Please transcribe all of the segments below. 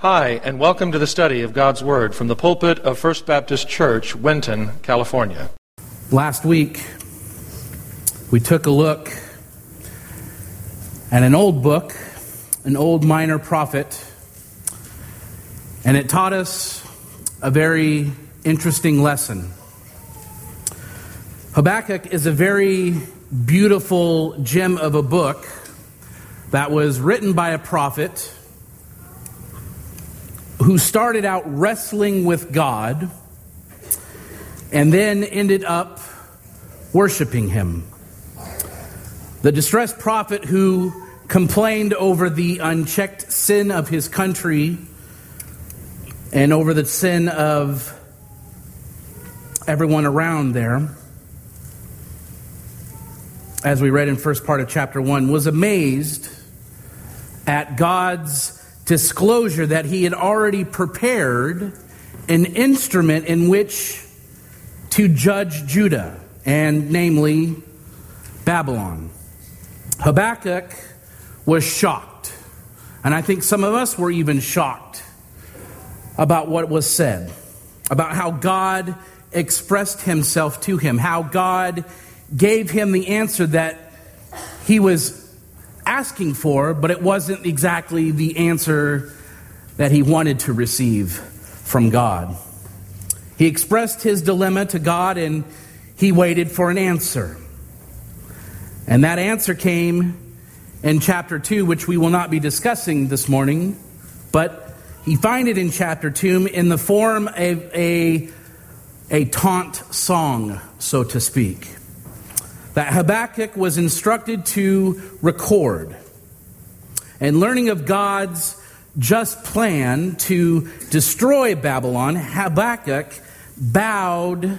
Hi, and welcome to the study of God's Word from the pulpit of First Baptist Church, Winton, California. Last week, we took a look at an old book, an old minor prophet, and it taught us a very interesting lesson. Habakkuk is a very beautiful gem of a book that was written by a prophet who started out wrestling with God and then ended up worshiping him. The distressed prophet who complained over the unchecked sin of his country and over the sin of everyone around there, as we read in first part of chapter 1, was amazed at God's disclosure that he had already prepared an instrument in which to judge Judah, and namely Babylon. Habakkuk was shocked, and I think some of us were even shocked about what was said, about how God expressed himself to him, how God gave him the answer that he was asking for, but it wasn't exactly the answer that he wanted to receive from God. He expressed his dilemma to God and he waited for an answer. And that answer came in chapter 2, which we will not be discussing this morning, but he find it in chapter 2 in the form of a, a taunt song, so to speak that Habakkuk was instructed to record. And learning of God's just plan to destroy Babylon, Habakkuk bowed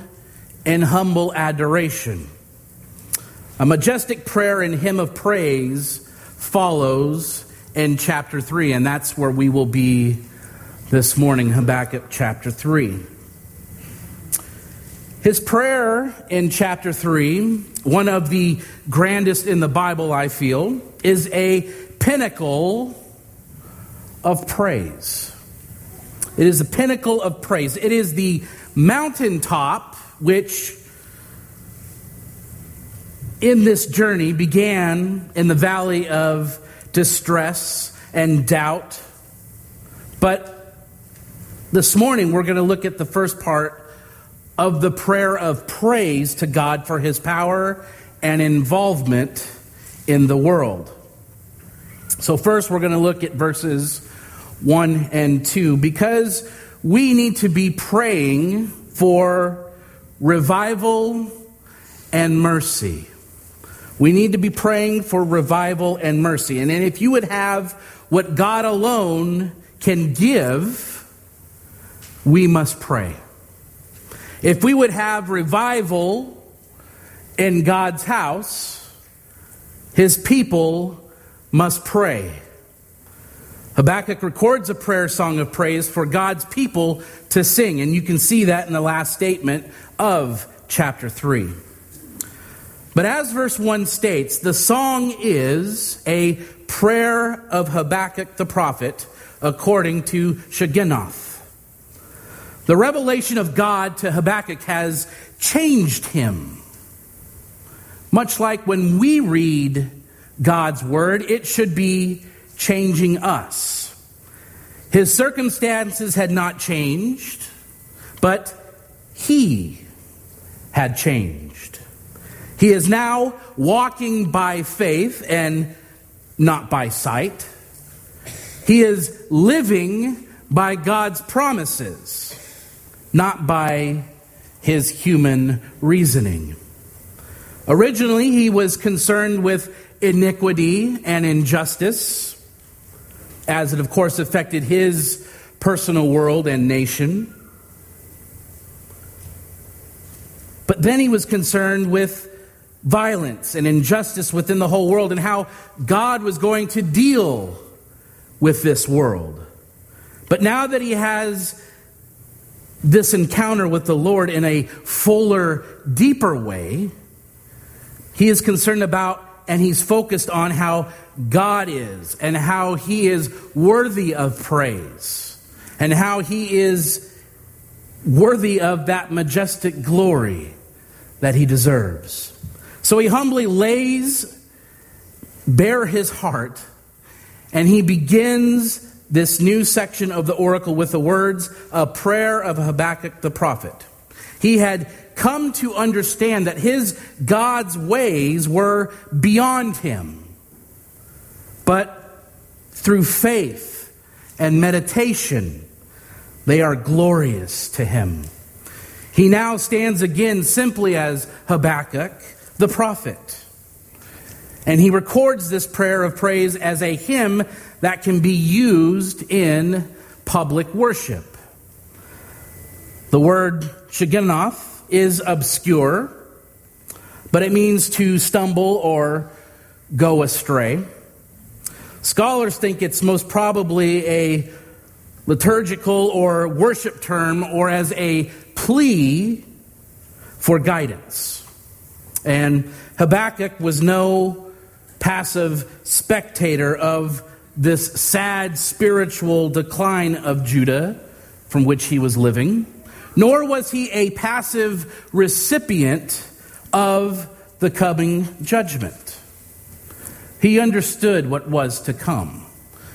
in humble adoration. A majestic prayer and hymn of praise follows in chapter 3, and that's where we will be this morning, Habakkuk chapter 3. His prayer in chapter 3, one of the grandest in the Bible, I feel, is a pinnacle of praise. It is the pinnacle of praise. It is the mountaintop which, in this journey, began in the valley of distress and doubt. But this morning, we're going to look at the first part of the prayer of praise to God for his power and involvement in the world. So, first, we're going to look at verses 1 and 2 because we need to be praying for revival and mercy. We need to be praying for revival and mercy. And if you would have what God alone can give, we must pray. If we would have revival in God's house, his people must pray. Habakkuk records a prayer song of praise for God's people to sing, and you can see that in the last statement of chapter 3. But as verse 1 states, the song is a prayer of Habakkuk the prophet according to Shigionoth. The revelation of God to Habakkuk has changed him. Much like when we read God's word, it should be changing us. His circumstances had not changed, but he had changed. He is now walking by faith and not by sight. He is living by God's promises not by his human reasoning. Originally, he was concerned with iniquity and injustice, as it, of course, affected his personal world and nation. But then he was concerned with violence and injustice within the whole world and how God was going to deal with this world. But now that he has this encounter with the Lord in a fuller, deeper way. He is concerned about and he's focused on how God is and how he is worthy of praise. and how he is worthy of that majestic glory that he deserves. So he humbly lays bare his heart and he begins this new section of the oracle with the words, a prayer of Habakkuk the prophet. He had come to understand that his God's ways were beyond him. But through faith and meditation, they are glorious to him. He now stands again simply as Habakkuk, the prophet. And he records this prayer of praise as a hymn that can be used in public worship. The word Shigionoth is obscure, but it means to stumble or go astray. Scholars think it's most probably a liturgical or worship term or as a plea for guidance. And Habakkuk was no passive spectator of this sad spiritual decline of Judah from which he was living, nor was he a passive recipient of the coming judgment. He understood what was to come.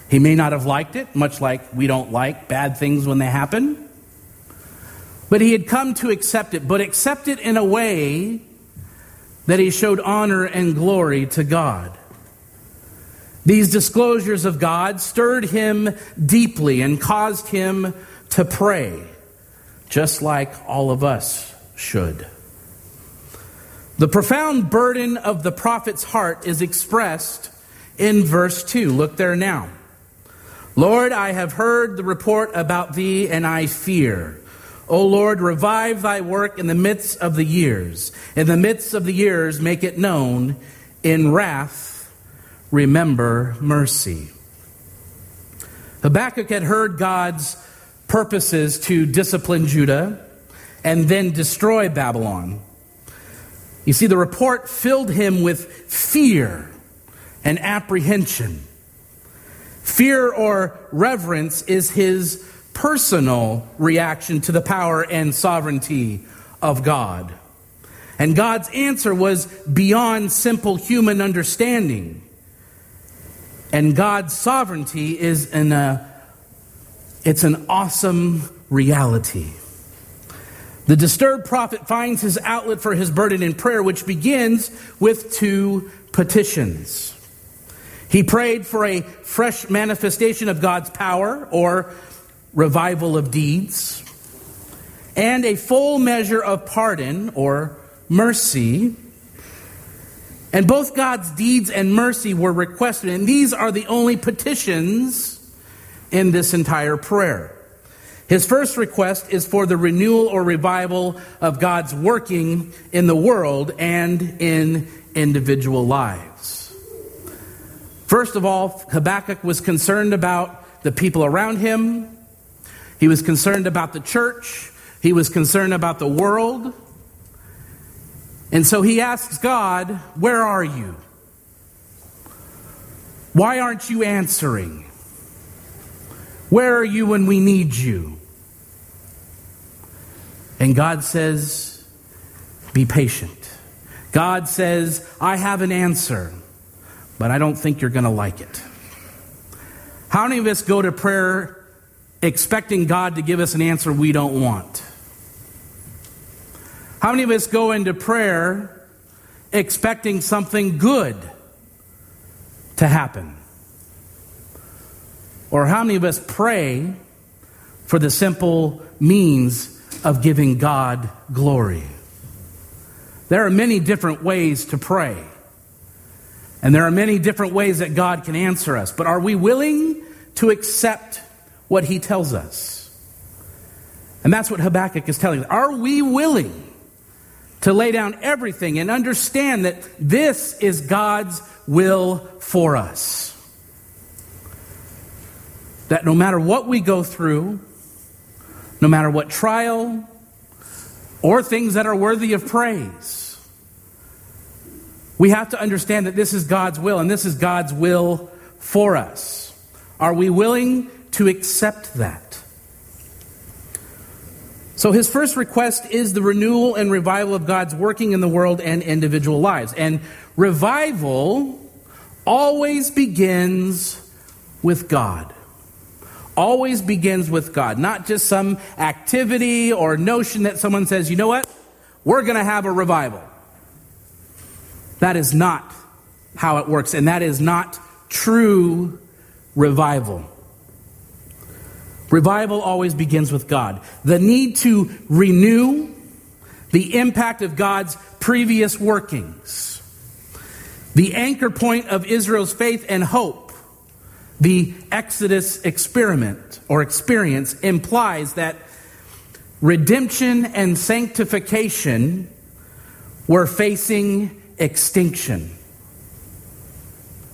He may not have liked it, much like we don't like bad things when they happen. But he had come to accept it, but accept it in a way that he showed honor and glory to God. These disclosures of God stirred him deeply and caused him to pray, just like all of us should. The profound burden of the prophet's heart is expressed in verse 2. Look there now. Lord, I have heard the report about thee, and I fear. O Lord, revive thy work in the midst of the years. In the midst of the years, make it known. In wrath, remember mercy. Habakkuk had heard God's purposes to discipline Judah and then destroy Babylon. You see, the report filled him with fear and apprehension. Fear or reverence is his personal reaction to the power and sovereignty of God. And God's answer was beyond simple human understanding. And God's sovereignty is an, uh, it's an awesome reality. The disturbed prophet finds his outlet for his burden in prayer, which begins with two petitions. He prayed for a fresh manifestation of God's power or revival of deeds, and a full measure of pardon or mercy. And both God's deeds and mercy were requested, and these are the only petitions in this entire prayer. His first request is for the renewal or revival of God's working in the world and in individual lives. First of all, Habakkuk was concerned about the people around him. He was concerned about the church. He was concerned about the world. And so he asks God, Where are you? Why aren't you answering? Where are you when we need you? And God says, Be patient. God says, I have an answer, but I don't think you're going to like it. How many of us go to prayer expecting God to give us an answer we don't want? How many of us go into prayer expecting something good to happen? Or how many of us pray for the simple means of giving God glory? There are many different ways to pray. And there are many different ways that God can answer us. But are we willing to accept what He tells us? And that's what Habakkuk is telling us. Are we willing to lay down everything and understand that this is God's will for us? that no matter what we go through, no matter what trial or things that are worthy of praise, we have to understand that this is God's will and this is God's will for us. Are we willing to accept that? So his first request is the renewal and revival of God's working in the world and individual lives. And revival always begins with God. Always begins with God, not just some activity or notion that someone says, you know what, we're going to have a revival. That is not how it works, and that is not true revival. Revival always begins with God. The need to renew the impact of God's previous workings. The anchor point of Israel's faith and hope, the Exodus experiment or experience, implies that redemption and sanctification were facing extinction.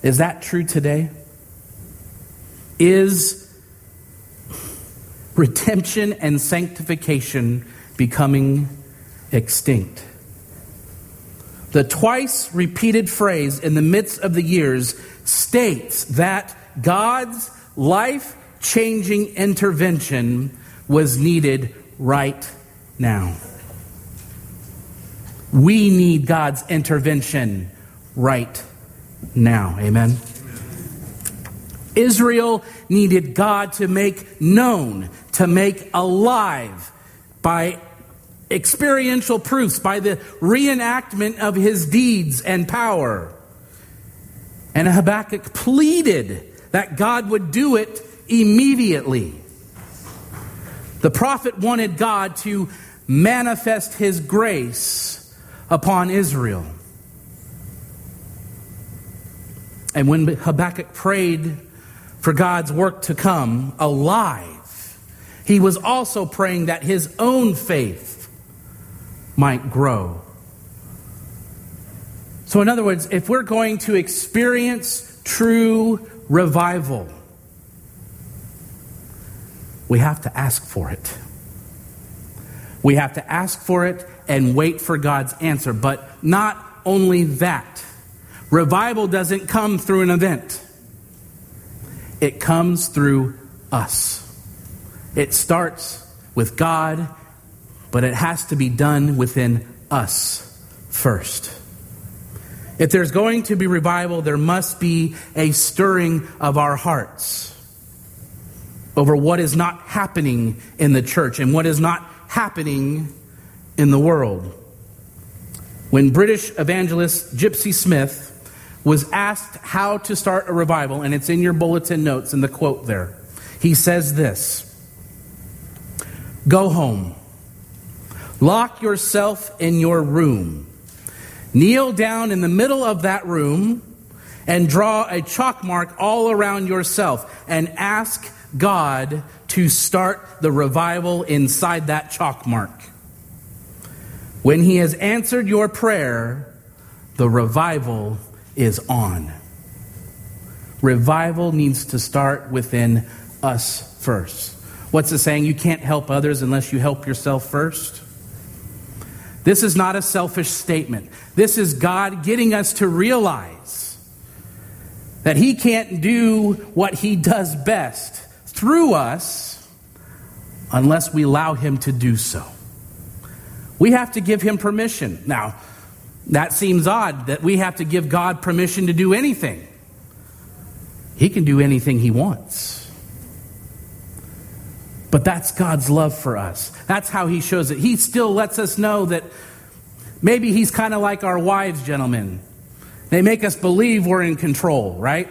Is that true today? Is redemption and sanctification becoming extinct? The twice repeated phrase in the midst of the years states that God's life changing intervention was needed right now. We need God's intervention right now. Amen. Israel needed God to make known, to make alive by experiential proofs, by the reenactment of his deeds and power. And Habakkuk pleaded that God would do it immediately. The prophet wanted God to manifest his grace upon Israel. And when Habakkuk prayed for God's work to come alive, he was also praying that his own faith might grow. So, in other words, if we're going to experience true revival, we have to ask for it. We have to ask for it and wait for God's answer. But not only that, revival doesn't come through an event, it comes through us. It starts with God, but it has to be done within us first. If there's going to be revival, there must be a stirring of our hearts over what is not happening in the church and what is not happening in the world. When British evangelist Gypsy Smith was asked how to start a revival, and it's in your bulletin notes in the quote there, he says this Go home, lock yourself in your room, kneel down in the middle of that room, and draw a chalk mark all around yourself, and ask God to start the revival inside that chalk mark. When He has answered your prayer, the revival is on. Revival needs to start within us first. What's the saying? You can't help others unless you help yourself first. This is not a selfish statement. This is God getting us to realize that He can't do what He does best through us unless we allow Him to do so. We have to give Him permission. Now, that seems odd that we have to give God permission to do anything. He can do anything He wants. But that's God's love for us. That's how He shows it. He still lets us know that maybe He's kind of like our wives, gentlemen. They make us believe we're in control, right?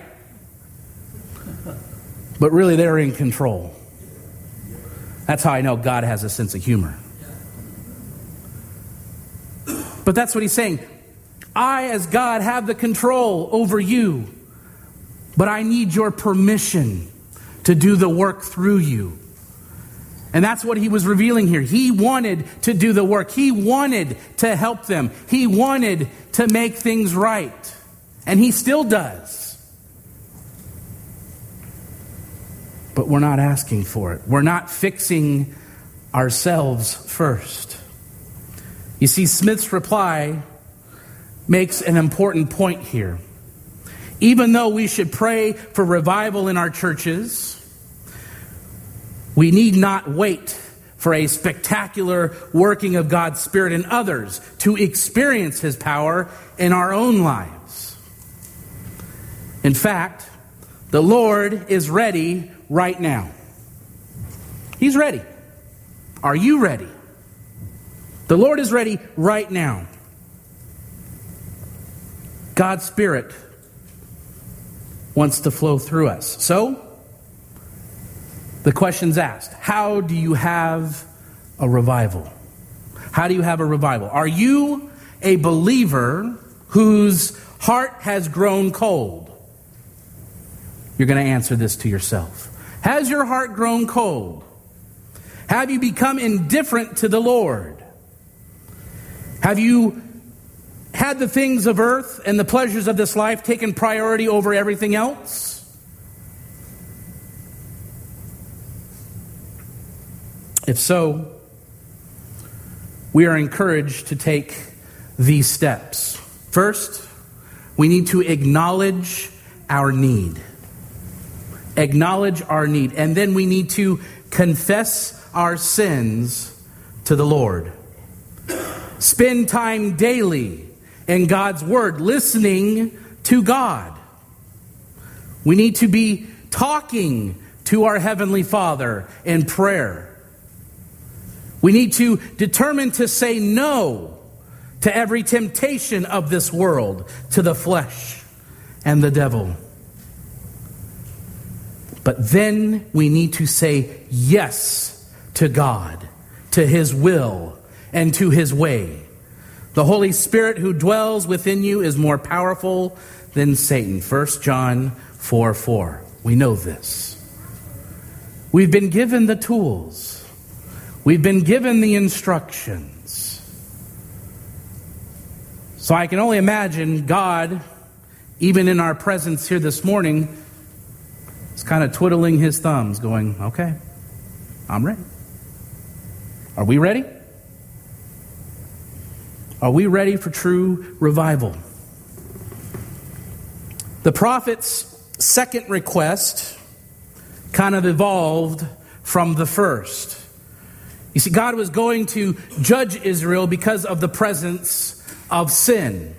but really they're in control. That's how I know God has a sense of humor. But that's what he's saying. I, as God, have the control over you, but I need your permission to do the work through you. And that's what he was revealing here. He wanted to do the work, he wanted to help them, he wanted to make things right. And he still does. but we're not asking for it. We're not fixing ourselves first. You see, Smith's reply makes an important point here. Even though we should pray for revival in our churches, we need not wait for a spectacular working of God's Spirit in others, to experience His power in our own lives. In fact, the Lord is ready right now. He's ready. Are you ready? The Lord is ready right now. God's Spirit wants to flow through us. So, the question's asked How do you have a revival? How do you have a revival? Are you a believer whose heart has grown cold? You're going to answer this to yourself. Has your heart grown cold? Have you become indifferent to the Lord? Have you had the things of earth and the pleasures of this life taken priority over everything else? If so, we are encouraged to take these steps. First, we need to acknowledge our need. Acknowledge our need. And then we need to confess our sins to the Lord. Spend time daily in God's Word, listening to God. We need to be talking to our Heavenly Father in prayer. We need to determine to say no to every temptation of this world, to the flesh and the devil. But then we need to say yes to God, to His will, and to His way. The Holy Spirit who dwells within you is more powerful than Satan. 1 John 4 4. We know this. We've been given the tools. We've been given the instructions. So I can only imagine God, even in our presence here this morning, is kind of twiddling his thumbs, going, okay, I'm ready. Are we ready? Are we ready for true revival? The prophet's second request kind of evolved from the first. You see, God was going to judge Israel because of the presence of sin.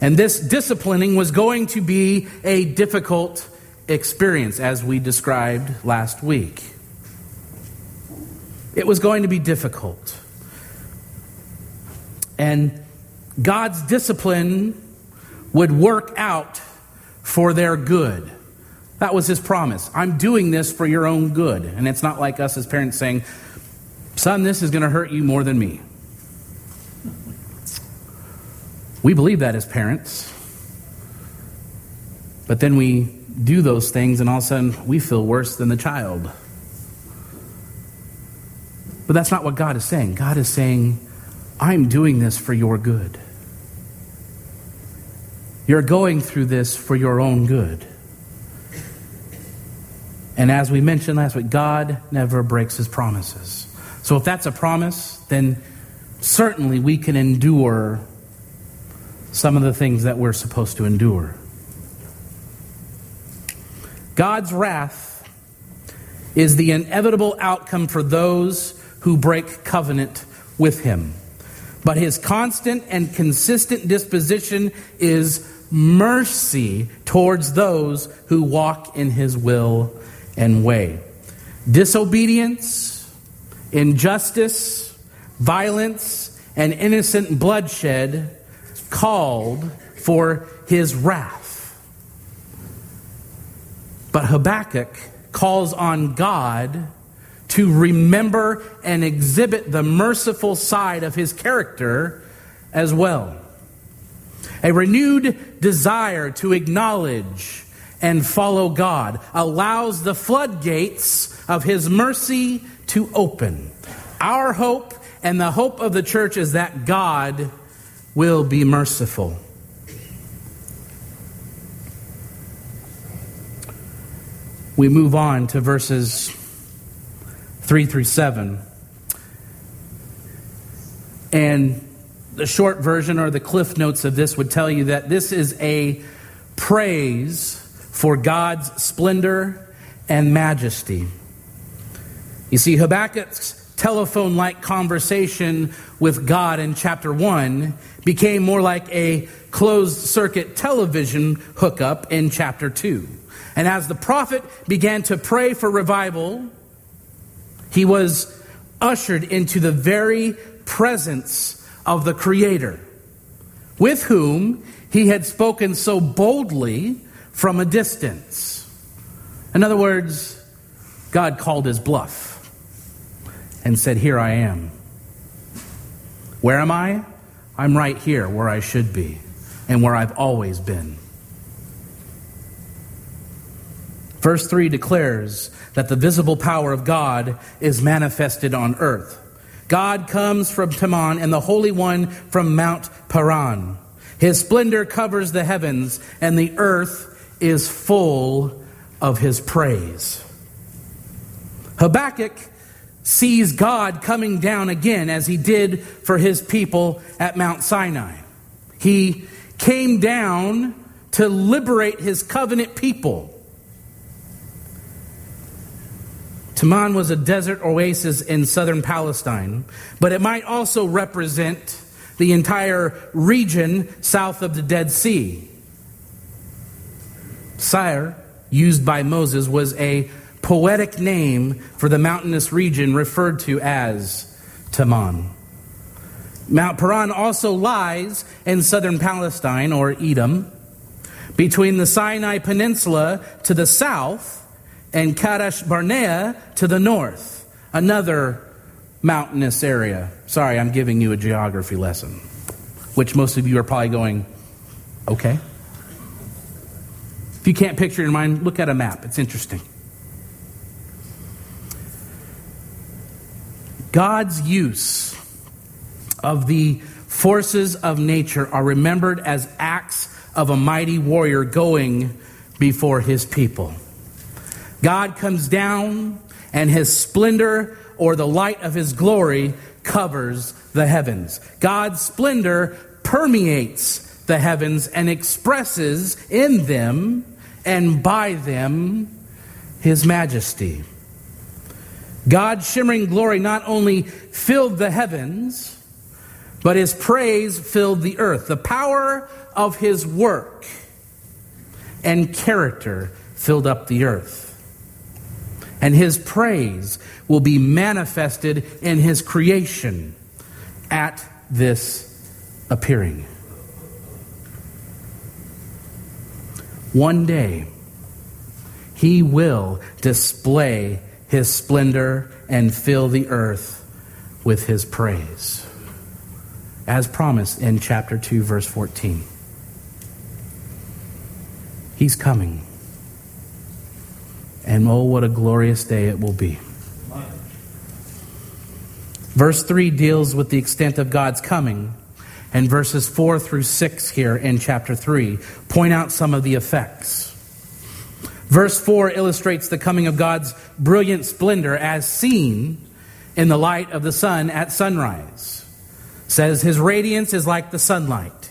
And this disciplining was going to be a difficult experience, as we described last week. It was going to be difficult. And God's discipline would work out for their good. That was his promise. I'm doing this for your own good. And it's not like us as parents saying, Son, this is going to hurt you more than me. We believe that as parents. But then we do those things, and all of a sudden we feel worse than the child. But that's not what God is saying. God is saying, I'm doing this for your good. You're going through this for your own good. And as we mentioned last week, God never breaks his promises. So if that's a promise, then certainly we can endure some of the things that we're supposed to endure. God's wrath is the inevitable outcome for those who break covenant with Him. But His constant and consistent disposition is mercy towards those who walk in His will and way. Disobedience, injustice, violence, and innocent bloodshed called for his wrath. But Habakkuk calls on God to remember and exhibit the merciful side of his character as well. A renewed desire to acknowledge and follow God allows the floodgates of his mercy to open. Our hope and the hope of the church is that God will be merciful. We move on to verses 3 through 7. And the short version or the cliff notes of this would tell you that this is a praise for God's splendor and majesty. You see, Habakkuk's telephone like conversation with God in chapter 1 became more like a closed circuit television hookup in chapter 2. And as the prophet began to pray for revival, he was ushered into the very presence of the Creator, with whom he had spoken so boldly from a distance. In other words, God called his bluff and said, Here I am. Where am I? I'm right here where I should be and where I've always been. Verse 3 declares that the visible power of God is manifested on earth. God comes from Teman and the Holy One from Mount Paran. His splendor covers the heavens, and the earth is full of his praise. Habakkuk sees God coming down again as he did for his people at Mount Sinai. He came down to liberate his covenant people. Teman was a desert oasis in southern Palestine, but it might also represent the entire region south of the Dead Sea. Seir, used by Moses, was a poetic name for the mountainous region referred to as Teman. Mount Paran also lies in southern Palestine, or Edom, between the Sinai Peninsula to the south and Kadesh Barnea to the north, another mountainous area. Sorry, I'm giving you a geography lesson, which most of you are probably going, okay. If you can't picture in mind, look at a map. It's interesting. God's use of the forces of nature are remembered as acts of a mighty warrior going before his people. God comes down, and his splendor or the light of his glory covers the heavens. God's splendor permeates the heavens and expresses in them and by them his majesty. God's shimmering glory not only filled the heavens, but his praise filled the earth. The power of his work and character filled up the earth. And his praise will be manifested in his creation at this appearing. One day, he will display his splendor and fill the earth with his praise, as promised in chapter 2, verse 14. He's coming. And oh, what a glorious day it will be. Verse 3 deals with the extent of God's coming, and verses 4 through 6 here in chapter 3 point out some of the effects. Verse 4 illustrates the coming of God's brilliant splendor as seen in the light of the sun at sunrise. says his radiance is like the sunlight.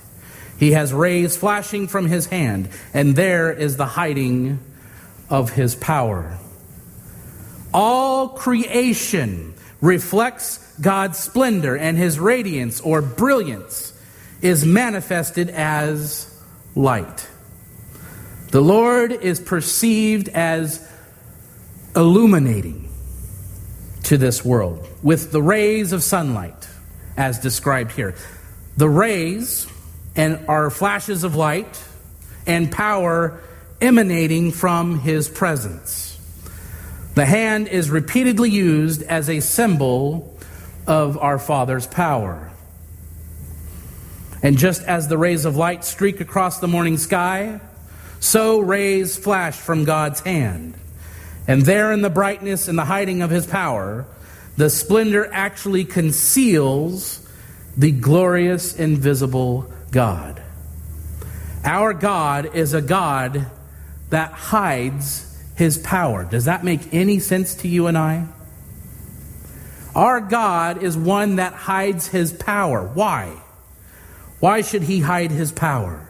He has rays flashing from his hand, and there is the hiding of his power. All creation reflects God's splendor, and his radiance or brilliance is manifested as light. The Lord is perceived as illuminating to this world with the rays of sunlight, as described here. The rays and are flashes of light and power emanating from his presence. The hand is repeatedly used as a symbol of our Father's power. And just as the rays of light streak across the morning sky, so rays flash from God's hand. And there in the brightness and the hiding of his power, the splendor actually conceals the glorious, invisible God. Our God is a God that hides his power. Does that make any sense to you and I? Our God is one that hides his power. Why? Why should he hide his power?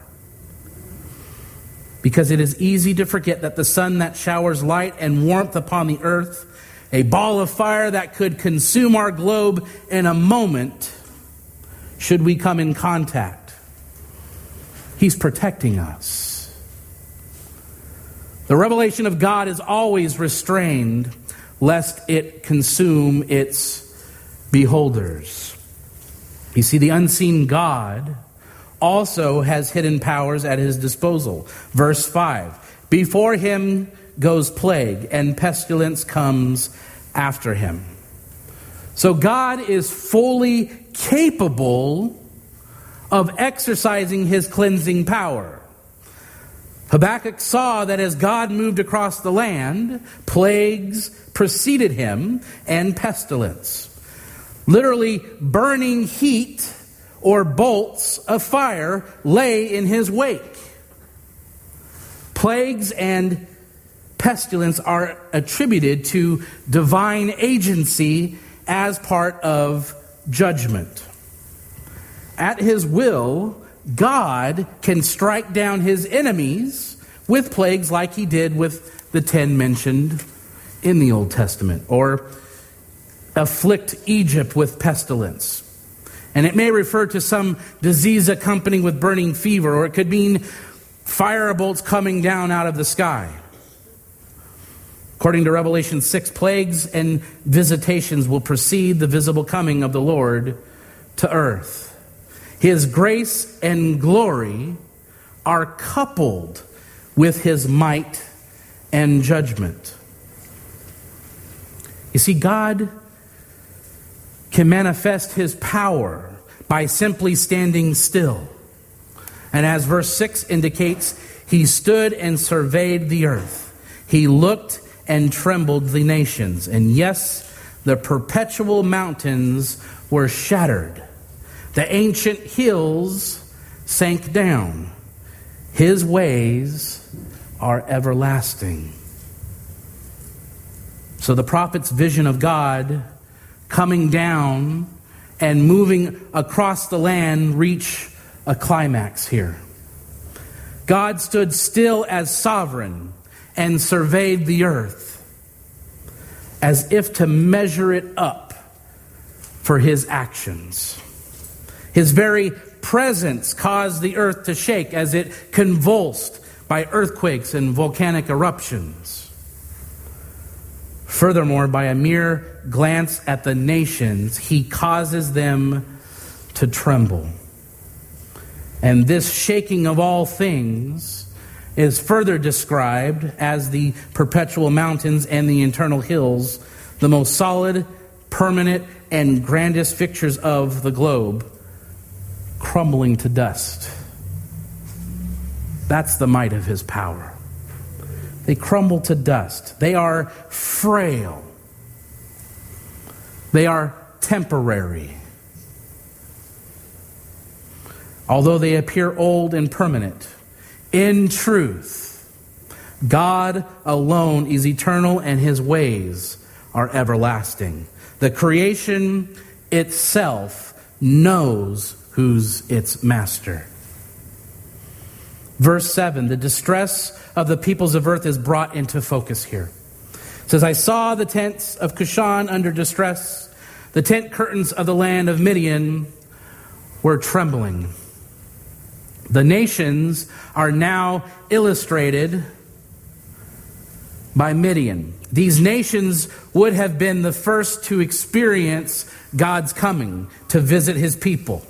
Because it is easy to forget that the sun that showers light and warmth upon the earth a ball of fire that could consume our globe in a moment should we come in contact. He's protecting us. The revelation of God is always restrained lest it consume its beholders. You see, the unseen God also has hidden powers at his disposal. Verse 5 Before him goes plague, and pestilence comes after him. So God is fully capable of exercising his cleansing power. Habakkuk saw that as God moved across the land, plagues preceded him and pestilence. Literally, burning heat or bolts of fire lay in his wake. Plagues and pestilence are attributed to divine agency as part of judgment. At his will, God can strike down his enemies with plagues like he did with the ten mentioned in the Old Testament, or afflict Egypt with pestilence. And it may refer to some disease accompanying with burning fever, or it could mean firebolts coming down out of the sky. According to Revelation 6, plagues and visitations will precede the visible coming of the Lord to earth. His grace and glory are coupled with his might and judgment. You see, God can manifest his power by simply standing still. And as verse 6 indicates, he stood and surveyed the earth. He looked and trembled the nations. And yes, the perpetual mountains were shattered. The ancient hills sank down. His ways are everlasting. So the prophet's vision of God coming down and moving across the land reach a climax here. God stood still as sovereign and surveyed the earth as if to measure it up for his actions. His very presence caused the earth to shake as it convulsed by earthquakes and volcanic eruptions. Furthermore, by a mere glance at the nations, he causes them to tremble. And this shaking of all things is further described as the perpetual mountains and the eternal hills, the most solid, permanent, and grandest fixtures of the globe, crumbling to dust. That's the might of his power. They crumble to dust. They are frail. They are temporary. Although they appear old and permanent, in truth, God alone is eternal and his ways are everlasting. The creation itself knows who's its master. Verse 7 the distress of the peoples of earth is brought into focus here. It says, I saw the tents of Cushan under distress, the tent curtains of the land of Midian were trembling. The nations are now illustrated by Midian. These nations would have been the first to experience God's coming to visit his people.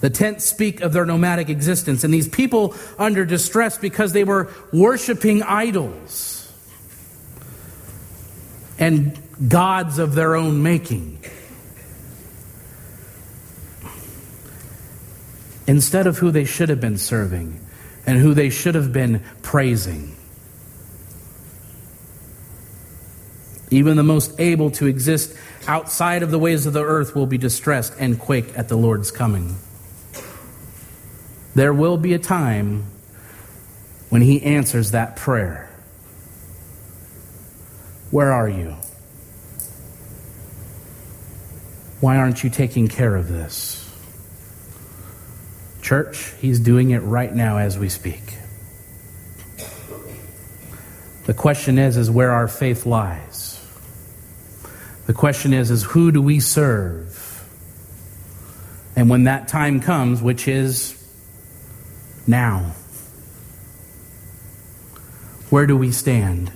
The tents speak of their nomadic existence, and these people under distress because they were worshiping idols and gods of their own making. Instead of who they should have been serving and who they should have been praising. Even the most able to exist outside of the ways of the earth will be distressed and quake at the Lord's coming. There will be a time when He answers that prayer. Where are you? Why aren't you taking care of this? Church, He's doing it right now as we speak. The question is, is where our faith lies. The question is, is who do we serve? And when that time comes, which is now, where do we stand?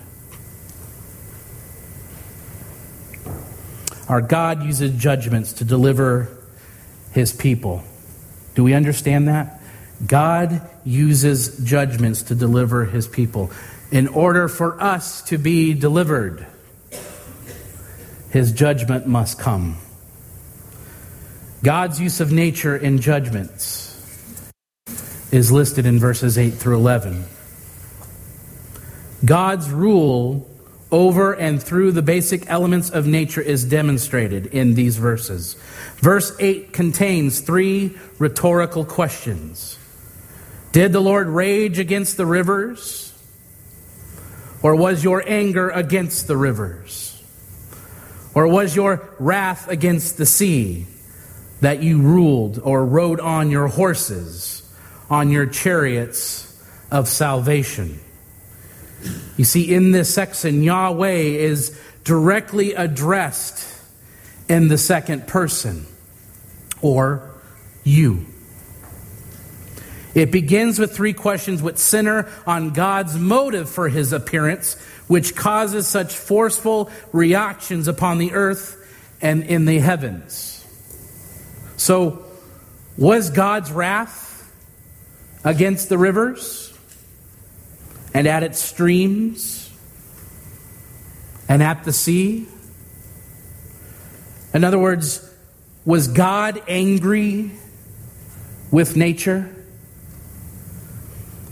Our God uses judgments to deliver his people. Do we understand that? God uses judgments to deliver his people. In order for us to be delivered, his judgment must come. God's use of nature in judgments is listed in verses 8 through 11. God's rule over and through the basic elements of nature is demonstrated in these verses. Verse 8 contains three rhetorical questions Did the Lord rage against the rivers? Or was your anger against the rivers? Or was your wrath against the sea that you ruled or rode on your horses, on your chariots of salvation? You see, in this section, Yahweh is directly addressed in the second person, or you. It begins with three questions which center on God's motive for his appearance, which causes such forceful reactions upon the earth and in the heavens. So, was God's wrath against the rivers? and at its streams and at the sea? In other words, was God angry with nature?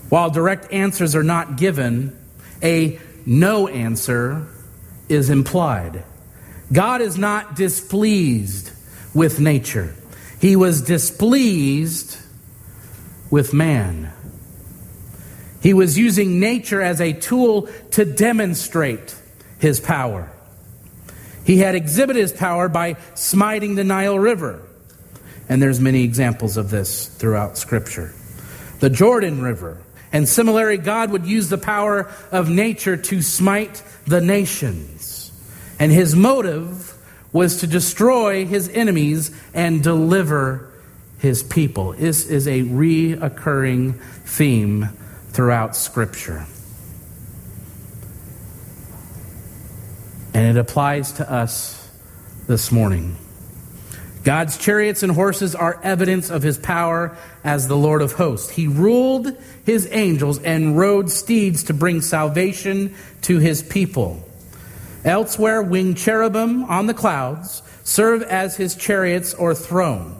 While direct answers are not given, a no answer is implied. God is not displeased with nature, He was displeased with man. He was using nature as a tool to demonstrate his power. He had exhibited his power by smiting the Nile River. And there's many examples of this throughout scripture. The Jordan River. And similarly, God would use the power of nature to smite the nations. And his motive was to destroy his enemies and deliver his people. This is a reoccurring theme throughout Scripture. And it applies to us this morning. God's chariots and horses are evidence of his power as the Lord of hosts. He ruled his angels and rode steeds to bring salvation to his people. Elsewhere, winged cherubim on the clouds serve as his chariots or throne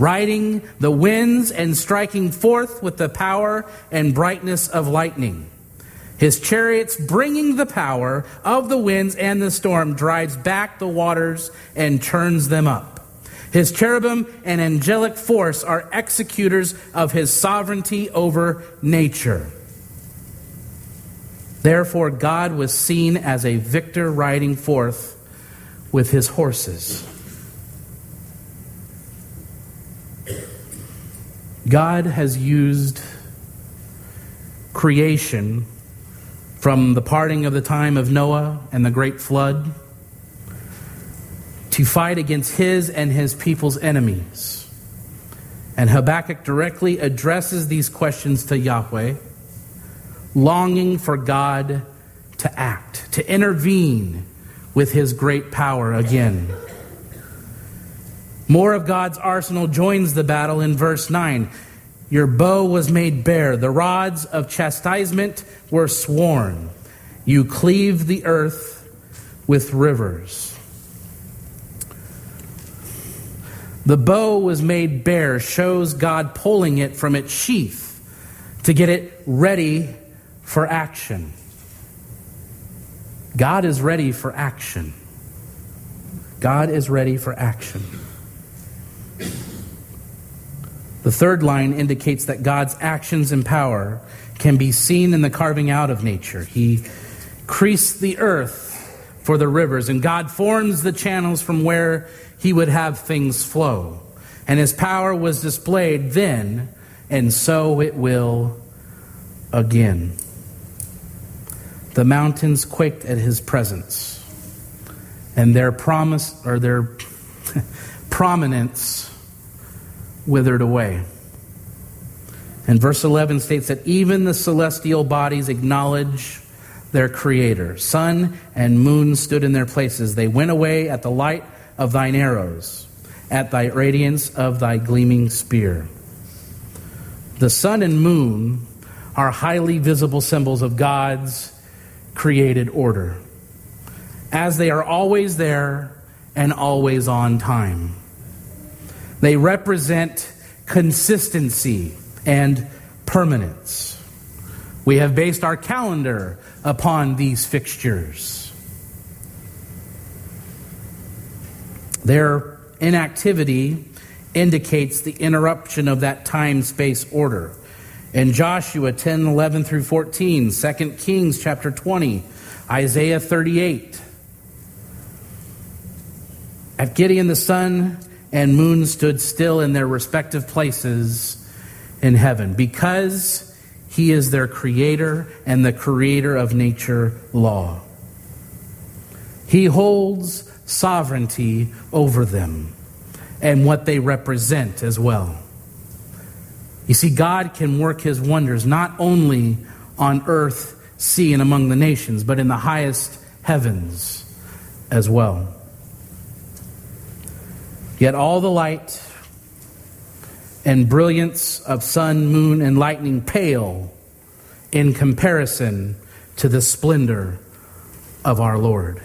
riding the winds and striking forth with the power and brightness of lightning. His chariots, bringing the power of the winds and the storm, drives back the waters and turns them up. His cherubim and angelic force are executors of his sovereignty over nature. Therefore, God was seen as a victor riding forth with his horses. God has used creation from the parting of the time of Noah and the great flood to fight against his and his people's enemies. And Habakkuk directly addresses these questions to Yahweh, longing for God to act, to intervene with his great power again. More of God's arsenal joins the battle in verse 9. Your bow was made bare, the rods of chastisement were sworn. You cleave the earth with rivers. The bow was made bare, shows God pulling it from its sheath to get it ready for action. God is ready for action. God is ready for action. The third line indicates that God's actions and power can be seen in the carving out of nature. He creased the earth for the rivers, and God forms the channels from where he would have things flow. And his power was displayed then, and so it will again. The mountains quaked at his presence and their promise or their prominence withered away. And verse 11 states that even the celestial bodies acknowledge their Creator. Sun and moon stood in their places. They went away at the light of thine arrows, at thy radiance of thy gleaming spear. The sun and moon are highly visible symbols of God's created order, as they are always there and always on time. They represent consistency and permanence. We have based our calendar upon these fixtures. Their inactivity indicates the interruption of that time space order. In Joshua 10 11 through 14, 2 Kings chapter 20, Isaiah 38. At Gibeon, the sun and moon stood still in their respective places in heaven because he is their creator and the creator of nature law. He holds sovereignty over them and what they represent as well. You see, God can work his wonders not only on earth, sea, and among the nations, but in the highest heavens as well. Yet all the light and brilliance of sun, moon, and lightning pale in comparison to the splendor of our Lord.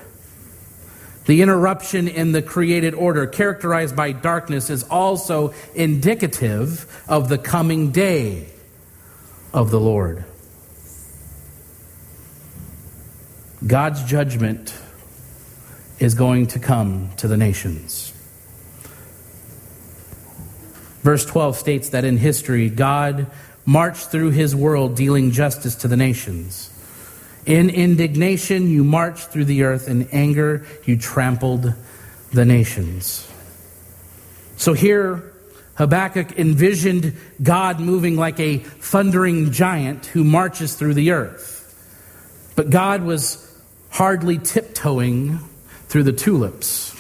The interruption in the created order, characterized by darkness, is also indicative of the coming day of the Lord. God's judgment is going to come to the nations. Verse 12 states that in history, God marched through his world dealing justice to the nations. In indignation, you marched through the earth. In anger, you trampled the nations. So here, Habakkuk envisioned God moving like a thundering giant who marches through the earth. But God was hardly tiptoeing through the tulips.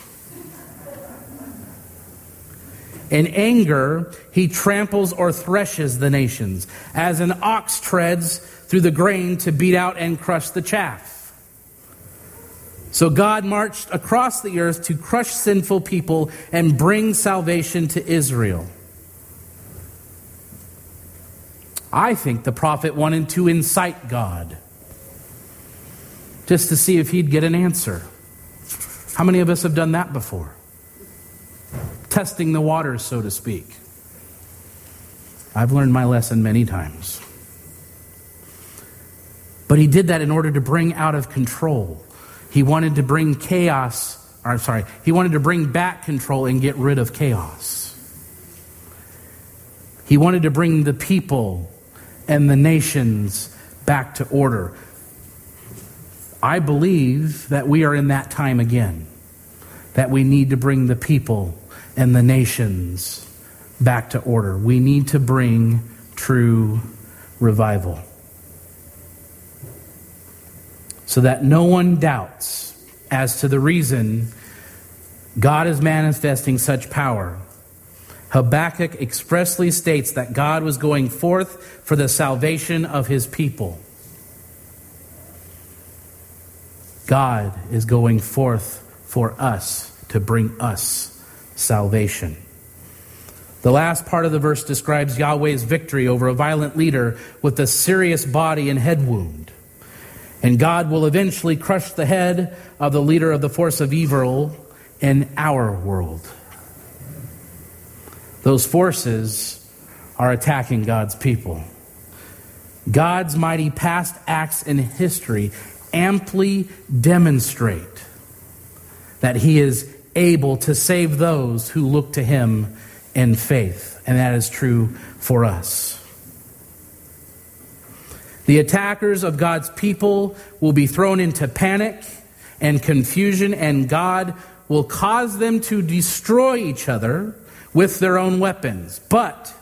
In anger, he tramples or threshes the nations, as an ox treads through the grain to beat out and crush the chaff. So God marched across the earth to crush sinful people and bring salvation to Israel. I think the prophet wanted to incite God just to see if he'd get an answer. How many of us have done that before? Testing the waters, so to speak. I've learned my lesson many times. But he did that in order to bring out of control. He wanted to bring chaos, or I'm sorry, he wanted to bring back control and get rid of chaos. He wanted to bring the people and the nations back to order. I believe that we are in that time again, that we need to bring the people and the nations back to order. We need to bring true revival. So that no one doubts as to the reason God is manifesting such power. Habakkuk expressly states that God was going forth for the salvation of his people. God is going forth for us to bring us salvation. The last part of the verse describes Yahweh's victory over a violent leader with a serious body and head wound. And God will eventually crush the head of the leader of the force of evil in our world. Those forces are attacking God's people. God's mighty past acts in history amply demonstrate that He is able to save those who look to him in faith. And that is true for us. The attackers of God's people will be thrown into panic and confusion, and God will cause them to destroy each other with their own weapons. But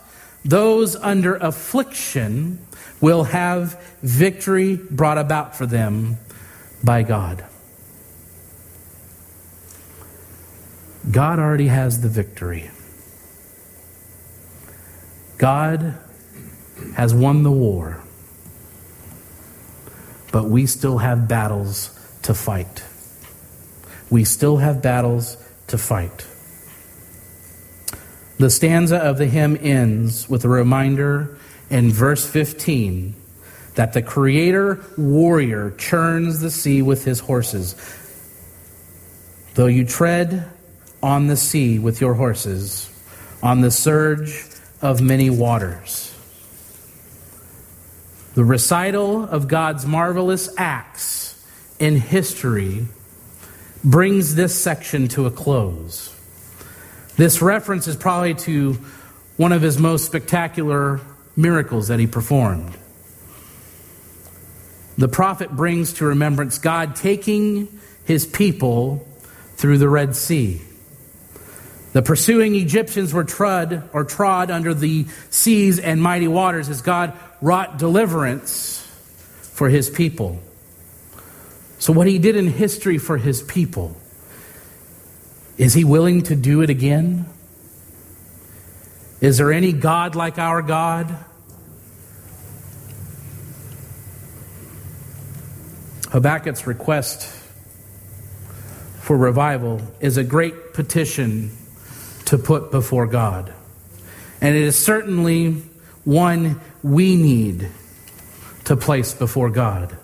those under affliction will have victory brought about for them by God. God already has the victory. God has won the war, but we still have battles to fight. We still have battles to fight. The stanza of the hymn ends with a reminder in verse 15 that the creator warrior churns the sea with his horses. Though you tread on the sea with your horses, on the surge of many waters. The recital of God's marvelous acts in history brings this section to a close. This reference is probably to one of his most spectacular miracles that he performed. The prophet brings to remembrance God taking his people through the Red Sea. The pursuing Egyptians were trod or trod under the seas and mighty waters as God wrought deliverance for his people. So, what he did in history for his people, is he willing to do it again? Is there any God like our God? Habakkuk's request for revival is a great petition to put before God. And it is certainly one we need to place before God.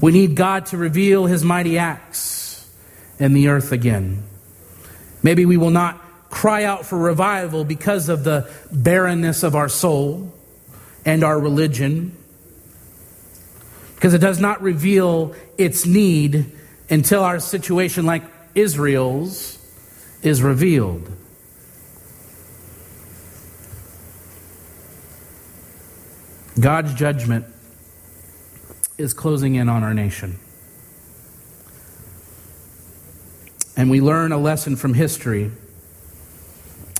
We need God to reveal his mighty acts in the earth again. Maybe we will not cry out for revival because of the barrenness of our soul and our religion, because it does not reveal its need until our situation, like Israel's, is revealed. God's judgment is closing in on our nation. And we learn a lesson from history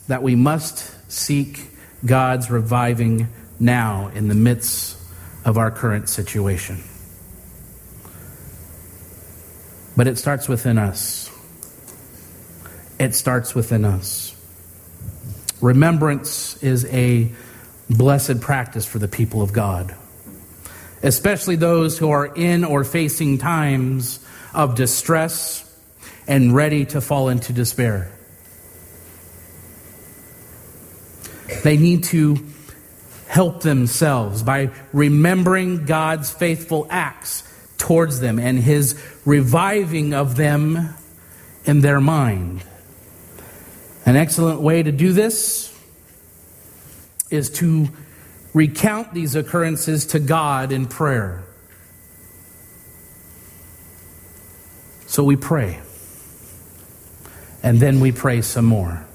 that we must seek God's reviving now in the midst of our current situation. But it starts within us. It starts within us. Remembrance is a blessed practice for the people of God, especially those who are in or facing times of distress and ready to fall into despair. They need to help themselves by remembering God's faithful acts towards them and his reviving of them in their mind. An excellent way to do this is to recount these occurrences to God in prayer. So we pray. And then we pray some more.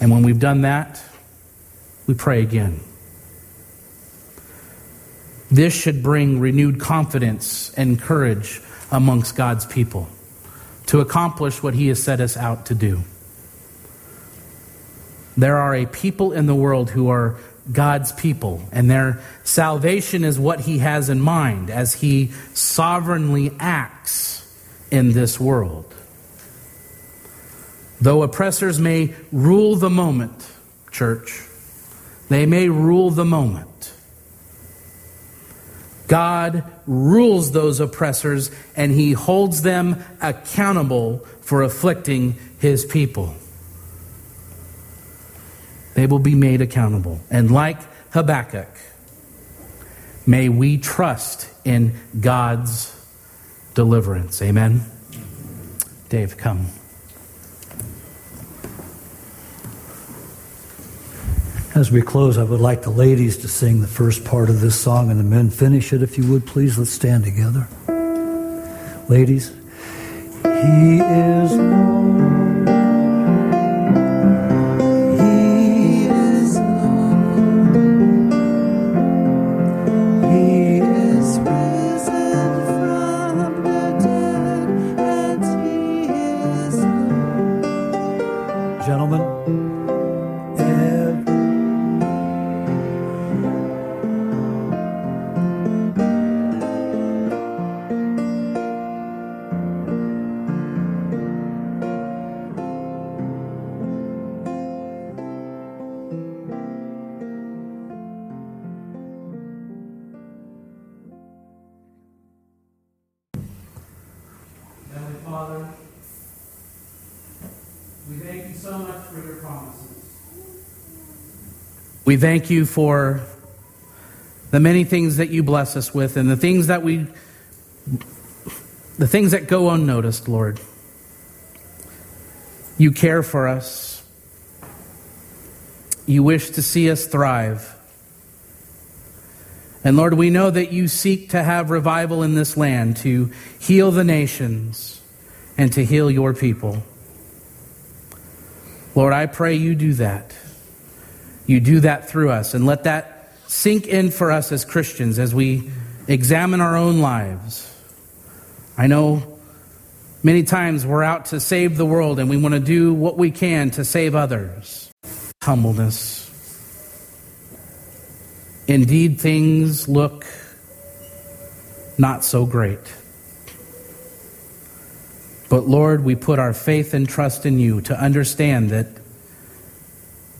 And when we've done that, we pray again. This should bring renewed confidence and courage amongst God's people to accomplish what He has set us out to do. There are a people in the world who are God's people, and their salvation is what He has in mind as He sovereignly acts in this world. Though oppressors may rule the moment, church, they may rule the moment. God rules those oppressors and he holds them accountable for afflicting his people. They will be made accountable. And like Habakkuk, may we trust in God's deliverance. Amen. Dave, come. As we close, I would like the ladies to sing the first part of this song and the men finish it, if you would, please. Let's stand together. Ladies, He is Lord. We thank you for the many things that you bless us with and the things that we the things that go unnoticed, Lord. You care for us. You wish to see us thrive. And Lord, we know that you seek to have revival in this land to heal the nations and to heal your people. Lord, I pray you do that. You do that through us and let that sink in for us as Christians as we examine our own lives. I know many times we're out to save the world and we want to do what we can to save others. Humbleness. Indeed, things look not so great. But Lord, we put our faith and trust in you to understand that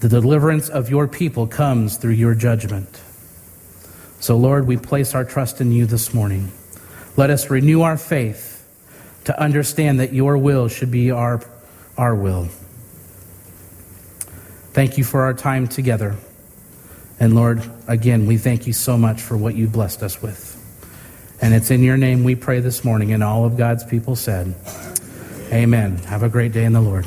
the deliverance of your people comes through your judgment. So, Lord, we place our trust in you this morning. Let us renew our faith to understand that your will should be our, our will. Thank you for our time together. And Lord, again, we thank you so much for what you blessed us with. And it's in your name we pray this morning, and all of God's people said, Amen. Have a great day in the Lord.